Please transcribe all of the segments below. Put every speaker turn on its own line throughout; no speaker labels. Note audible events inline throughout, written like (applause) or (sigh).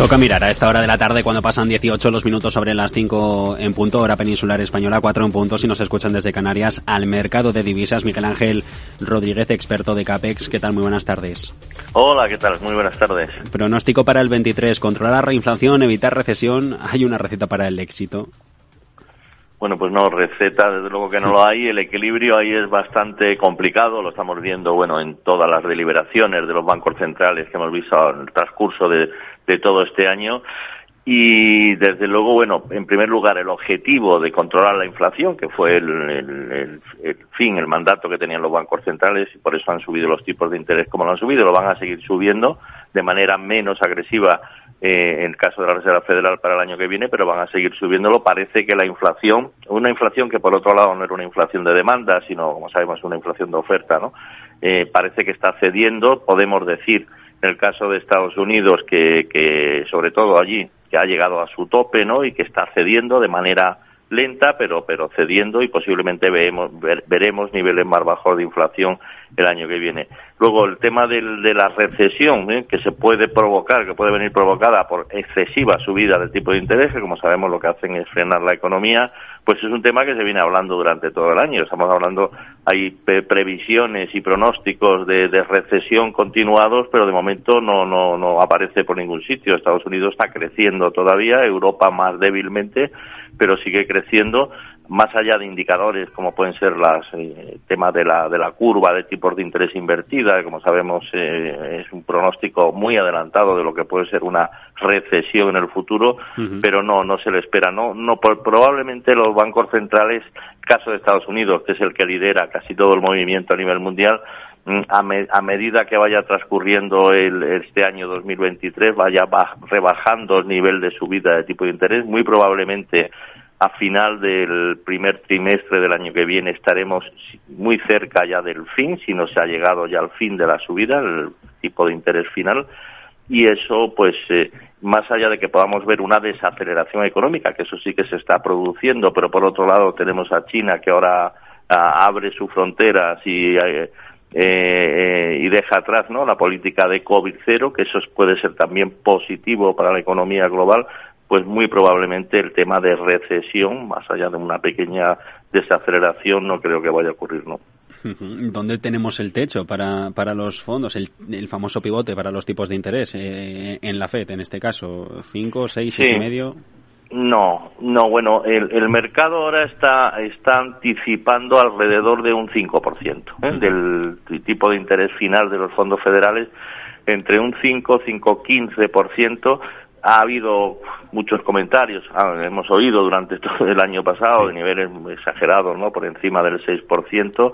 Toca mirar a esta hora de la tarde cuando pasan 18 los minutos sobre las 5 en punto, hora peninsular española, 4 en punto si nos escuchan desde Canarias, al mercado de divisas. Miguel Ángel Rodríguez, experto de CAPEX. ¿Qué tal? Muy buenas tardes.
Hola, ¿qué tal? Muy buenas tardes.
Pronóstico para el 23, controlar la reinflación, evitar recesión. ¿Hay una receta para el éxito?
Bueno, pues no, receta desde luego que no lo hay. El equilibrio ahí es bastante complicado. Lo estamos viendo, bueno, en todas las deliberaciones de los bancos centrales que hemos visto en el transcurso de, todo este año. Y desde luego, bueno, en primer lugar, el objetivo de controlar la inflación, que fue el, fin, el mandato que tenían los bancos centrales, y por eso han subido los tipos de interés como lo han subido, lo van a seguir subiendo de manera menos agresiva eh, en el caso de la Reserva Federal para el año que viene, pero van a seguir subiéndolo. Parece que la inflación, una inflación que por otro lado no era una inflación de demanda, sino, como sabemos, una inflación de oferta, ¿no? Eh, parece que está cediendo. Podemos decir, en el caso de Estados Unidos, que, que sobre todo allí, que ha llegado a su tope, ¿no? Y que está cediendo de manera lenta, pero, pero cediendo y posiblemente veremos, veremos niveles más bajos de inflación el año que viene. Luego, el tema del, de la recesión, ¿eh? que se puede provocar, que puede venir provocada por excesiva subida del tipo de interés, que como sabemos lo que hacen es frenar la economía, pues es un tema que se viene hablando durante todo el año. Estamos hablando, hay previsiones y pronósticos de, de, recesión continuados, pero de momento no, no, no aparece por ningún sitio. Estados Unidos está creciendo todavía, Europa más débilmente, pero sigue creciendo más allá de indicadores como pueden ser los eh, temas de la, de la curva de tipos de interés invertida, que como sabemos eh, es un pronóstico muy adelantado de lo que puede ser una recesión en el futuro, pero no, no se le espera. No, no, probablemente los bancos centrales, caso de Estados Unidos, que es el que lidera casi todo el movimiento a nivel mundial, mm, a, a, medida que vaya transcurriendo el, este año 2023 vaya rebajando el nivel de subida de tipo de interés, muy probablemente a final del primer trimestre del año que viene estaremos muy cerca ya del fin, si no se ha llegado ya al fin de la subida, el tipo de interés final, y eso, pues, eh, más allá de que podamos ver una desaceleración económica, que eso sí que se está produciendo, pero por otro lado tenemos a China que ahora ah, abre sus fronteras y eh, eh, y deja atrás no la política de covid cero que eso puede ser también positivo para la economía global pues muy probablemente el tema de recesión, más allá de una pequeña desaceleración, no creo que vaya a ocurrir, ¿no?
¿Dónde tenemos el techo para, para los fondos, el, el famoso pivote para los tipos de interés eh, en la FED, en este caso? ¿Cinco, seis, seis y medio?
No, no, bueno, el, el mercado ahora está, está anticipando alrededor de un 5% ¿eh? del tipo de interés final de los fondos federales, entre un 5, 5, 15%, ha habido muchos comentarios, ah, hemos oído durante (laughs) todo el año pasado de niveles exagerados, ¿no? Por encima del 6%.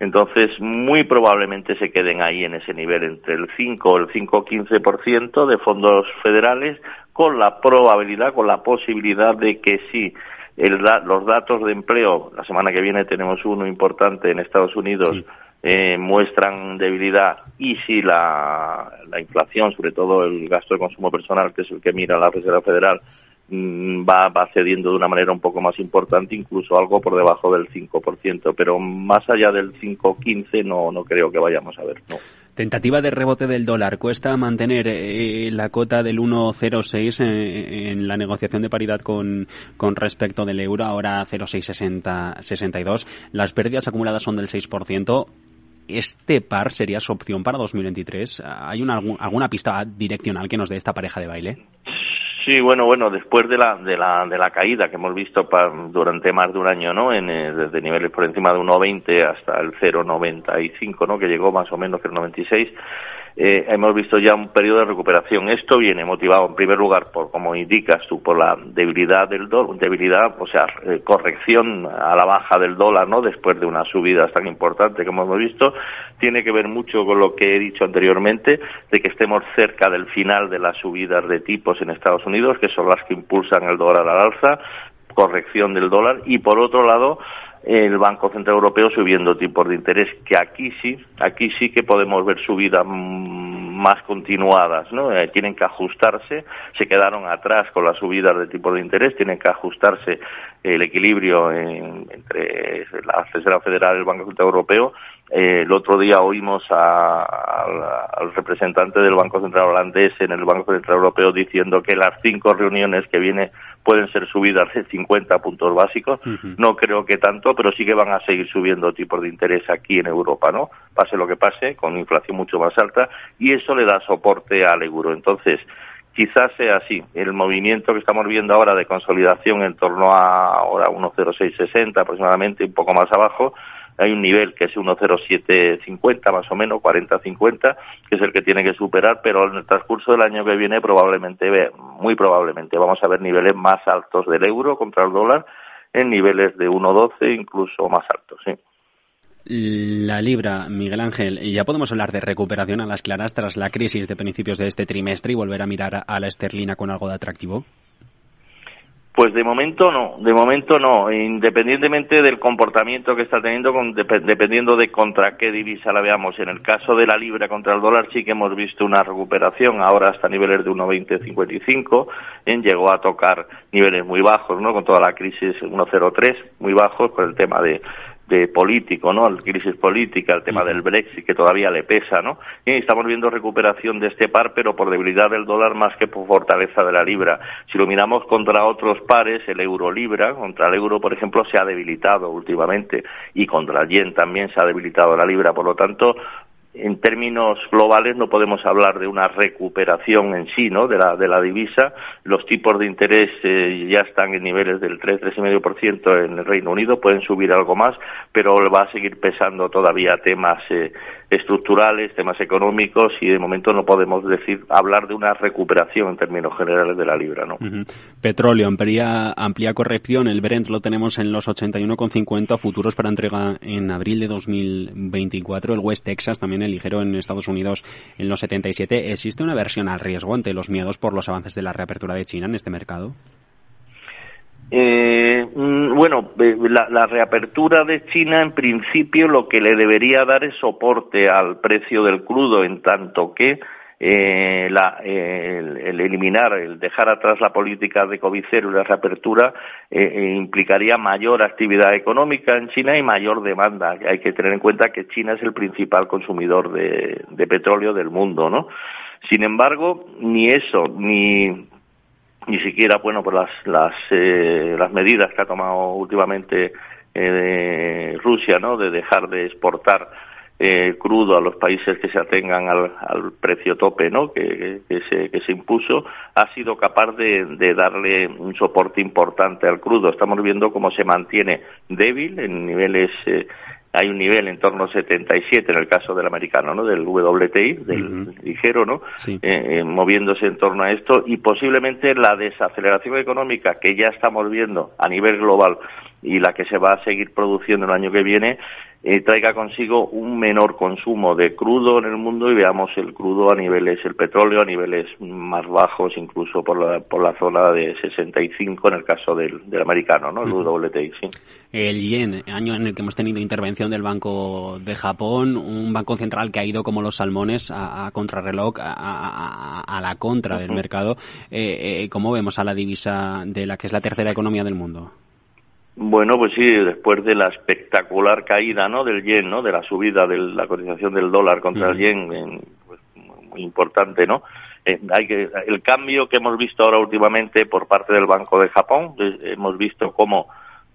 Entonces, muy probablemente se queden ahí en ese nivel entre el 5 o el 5-15% de fondos federales, con la probabilidad, con la posibilidad de que sí, el los datos de empleo, la semana que viene tenemos uno importante en Estados Unidos, eh, muestran debilidad y si la, la inflación, sobre todo el gasto de consumo personal, que es el que mira la Reserva Federal, mm, va, va cediendo de una manera un poco más importante, incluso algo por debajo del 5%, pero más allá del 5-15 no, no creo que vayamos a ver. No.
Tentativa de rebote del dólar. Cuesta mantener eh, la cota del 1,06 eh, en la negociación de paridad con, con respecto del euro, ahora 0,662. Las pérdidas acumuladas son del 6% este par sería su opción para 2023. ¿Hay una, alguna pista direccional que nos dé esta pareja de baile?
Sí, bueno, bueno, después de la, de la, de la caída que hemos visto durante más de un año, ¿no? En, eh, desde niveles por encima de 1,20 hasta el 0,95, ¿no? Que llegó más o menos 0,96 eh, hemos visto ya un periodo de recuperación. Esto viene motivado, en primer lugar, por, como indicas tú, por la debilidad del dólar, debilidad, o sea, eh, corrección a la baja del dólar, ¿no? Después de una subida tan importante como hemos visto, tiene que ver mucho con lo que he dicho anteriormente, de que estemos cerca del final de las subidas de tipos en Estados Unidos, que son las que impulsan el dólar al alza, corrección del dólar, y por otro lado, el Banco Central Europeo subiendo tipos de interés, que aquí sí, aquí sí que podemos ver subidas más continuadas, ¿no? Eh, tienen que ajustarse, se quedaron atrás con las subidas de tipo de interés, tienen que ajustarse el equilibrio entre la Reserva Federal y el Banco Central Europeo. Eh, el otro día oímos al representante del Banco Central holandés en el Banco Central Europeo diciendo que las cinco reuniones que viene pueden ser subidas de 50 puntos básicos. No creo que tanto, pero sí que van a seguir subiendo tipos de interés aquí en Europa, ¿no? Pase lo que pase, con inflación mucho más alta, y eso le da soporte al euro. Entonces, quizás sea así. El movimiento que estamos viendo ahora de consolidación en torno a ahora 1.0660 aproximadamente, un poco más abajo, hay un nivel que es 1.0750 más o menos, 40-50, que es el que tiene que superar, pero en el transcurso del año que viene probablemente, muy probablemente, vamos a ver niveles más altos del euro contra el dólar, en niveles de 1.12 incluso más altos, sí.
La libra, Miguel Ángel, ya podemos hablar de recuperación a las claras tras la crisis de principios de este trimestre y volver a mirar a la esterlina con algo de atractivo.
Pues de momento no, de momento no, independientemente del comportamiento que está teniendo, dependiendo de contra qué divisa la veamos. En el caso de la libra contra el dólar sí que hemos visto una recuperación, ahora hasta niveles de 1,2055, llegó a tocar niveles muy bajos, ¿no? Con toda la crisis 1,03, muy bajos por el tema de de político, ¿no? La crisis política, el tema del Brexit que todavía le pesa, ¿no? Y estamos viendo recuperación de este par, pero por debilidad del dólar más que por fortaleza de la libra. Si lo miramos contra otros pares, el euro libra, contra el euro, por ejemplo, se ha debilitado últimamente y contra el yen también se ha debilitado la libra. Por lo tanto, en términos globales no podemos hablar de una recuperación en sí, ¿no? De la, de la divisa. Los tipos de interés eh, ya están en niveles del 3, 3,5% en el Reino Unido, pueden subir algo más, pero va a seguir pesando todavía temas eh, estructurales, temas económicos y de momento no podemos decir hablar de una recuperación en términos generales de la libra, ¿no?
Petróleo amplía amplia corrección, el Brent lo tenemos en los 81,50 futuros para entrega en abril de 2024, el West Texas también el ligero en Estados Unidos en los 77. ¿Existe una versión al riesgo ante los miedos por los avances de la reapertura de China en este mercado?
Eh, mm, bueno, eh, la, reapertura de China en principio lo que le debería dar es soporte al precio del crudo en tanto que eh, el, eliminar, el dejar atrás la política de COVID cero y la reapertura implicaría mayor actividad económica en China y mayor demanda. Hay que tener en cuenta que China es el principal consumidor de petróleo del mundo, ¿no? Sin embargo, ni eso, ni ni siquiera bueno por las las eh, las medidas que ha tomado últimamente eh, Rusia no de dejar de exportar eh, crudo a los países que se atengan al, al precio tope no que, que, se, que se impuso ha sido capaz de, de darle un soporte importante al crudo. Estamos viendo cómo se mantiene débil en niveles eh, hay un nivel en torno a 77 en el caso del americano, ¿no? Del WTI, del ligero, ¿no? Eh, eh, moviéndose en torno a esto y posiblemente la desaceleración económica que ya estamos viendo a nivel global y la que se va a seguir produciendo el año que viene eh, traiga consigo un menor consumo de crudo en el mundo y veamos el crudo a niveles, el petróleo a niveles más bajos, incluso por la, por la zona de 65 en el caso del, del americano, ¿no? El WTI, sí.
El yen, año en el que hemos tenido intervención del Banco de Japón, un banco central que ha ido como los salmones a, contrarreloj, a, a, la contra del mercado. Eh, eh, ¿Cómo vemos a la divisa de la que es la tercera economía del mundo?
Bueno, pues sí, después de la espectacular caída, ¿no? Del yen, ¿no? De la subida de la cotización del dólar contra el yen, pues, muy importante, ¿no? Eh, hay que, el cambio que hemos visto ahora últimamente por parte del Banco de Japón, eh, hemos visto cómo,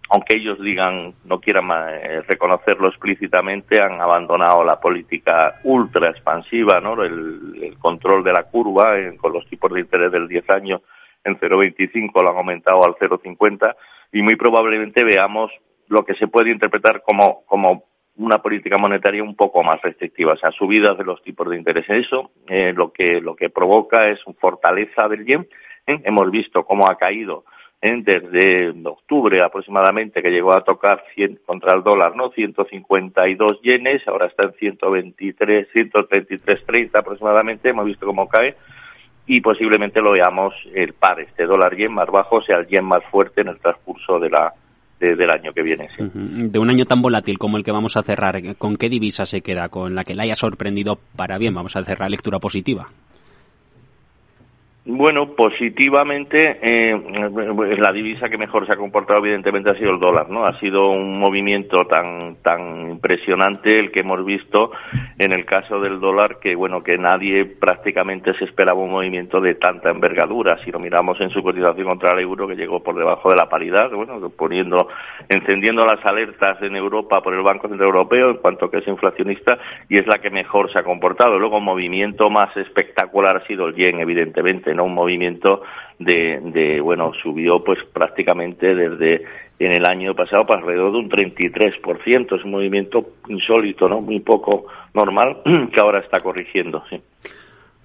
aunque ellos digan, no quieran eh, reconocerlo explícitamente, han abandonado la política ultra expansiva, ¿no? El, control de la curva con los tipos de interés del 10 años en 0,25 lo han aumentado al 0,50 y muy probablemente veamos lo que se puede interpretar como, como una política monetaria un poco más restrictiva, o sea, subidas de los tipos de interés. Eso eh, lo, que, lo que provoca es una fortaleza del yen. ¿eh? Hemos visto cómo ha caído ¿eh? desde octubre aproximadamente, que llegó a tocar 100 contra el dólar, ¿no? 152 yenes, ahora está en 123, 133.30 aproximadamente. Hemos visto cómo cae y posiblemente lo veamos el par, este dólar yen más bajo, sea el yen más fuerte en el transcurso de la, del año que viene.
De un año tan volátil como el que vamos a cerrar, ¿con qué divisa se queda? ¿Con la que le haya sorprendido para bien? Vamos a cerrar lectura positiva.
Bueno, positivamente, eh, la divisa que mejor se ha comportado evidentemente ha sido el dólar, ¿no? Ha sido un movimiento tan tan impresionante el que hemos visto en el caso del dólar que bueno que nadie prácticamente se esperaba un movimiento de tanta envergadura. Si lo miramos en su cotización contra el euro que llegó por debajo de la paridad, bueno, poniendo, encendiendo las alertas en Europa por el Banco Central Europeo en cuanto que es inflacionista y es la que mejor se ha comportado. Luego, movimiento más espectacular ha sido el yen, evidentemente un movimiento de, de, bueno, subió pues prácticamente desde en el año pasado para alrededor de un 33%. Es un movimiento insólito, ¿no? Muy poco normal (clears throat) que ahora está corrigiendo, sí.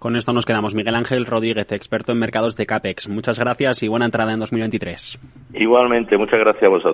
Con esto nos quedamos. Miguel Ángel Rodríguez, experto en mercados de CAPEX. Muchas gracias y buena entrada en 2023.
Igualmente, muchas gracias a vosotros.